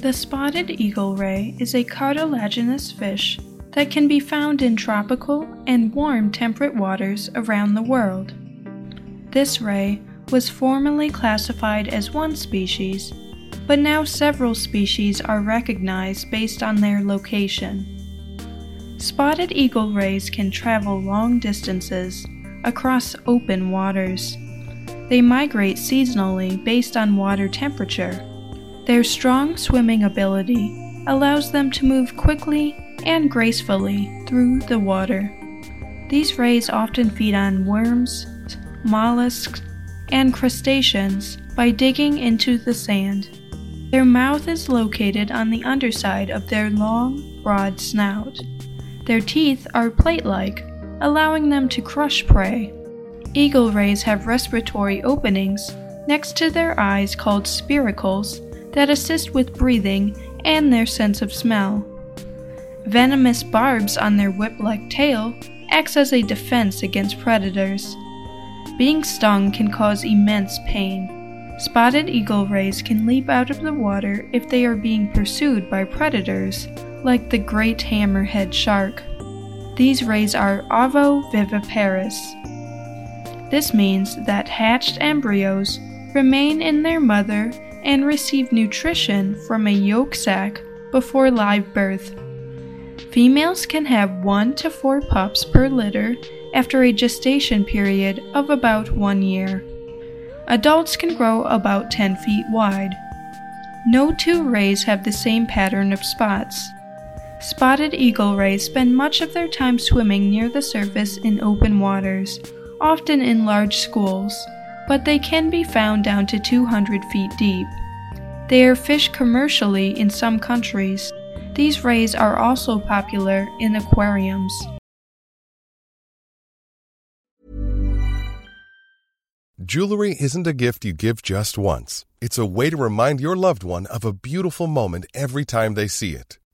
The spotted eagle ray is a cartilaginous fish that can be found in tropical and warm temperate waters around the world. This ray was formerly classified as one species, but now several species are recognized based on their location. Spotted eagle rays can travel long distances across open waters. They migrate seasonally based on water temperature. Their strong swimming ability allows them to move quickly and gracefully through the water. These rays often feed on worms, mollusks, and crustaceans by digging into the sand. Their mouth is located on the underside of their long, broad snout. Their teeth are plate like, allowing them to crush prey. Eagle rays have respiratory openings next to their eyes called spiracles that assist with breathing and their sense of smell. Venomous barbs on their whip-like tail acts as a defense against predators. Being stung can cause immense pain. Spotted eagle rays can leap out of the water if they are being pursued by predators, like the great hammerhead shark. These rays are ovoviviparous. This means that hatched embryos remain in their mother and receive nutrition from a yolk sac before live birth. Females can have 1 to 4 pups per litter after a gestation period of about 1 year. Adults can grow about 10 feet wide. No two rays have the same pattern of spots. Spotted eagle rays spend much of their time swimming near the surface in open waters, often in large schools, but they can be found down to 200 feet deep. They are fished commercially in some countries. These rays are also popular in aquariums. Jewelry isn't a gift you give just once. It's a way to remind your loved one of a beautiful moment every time they see it.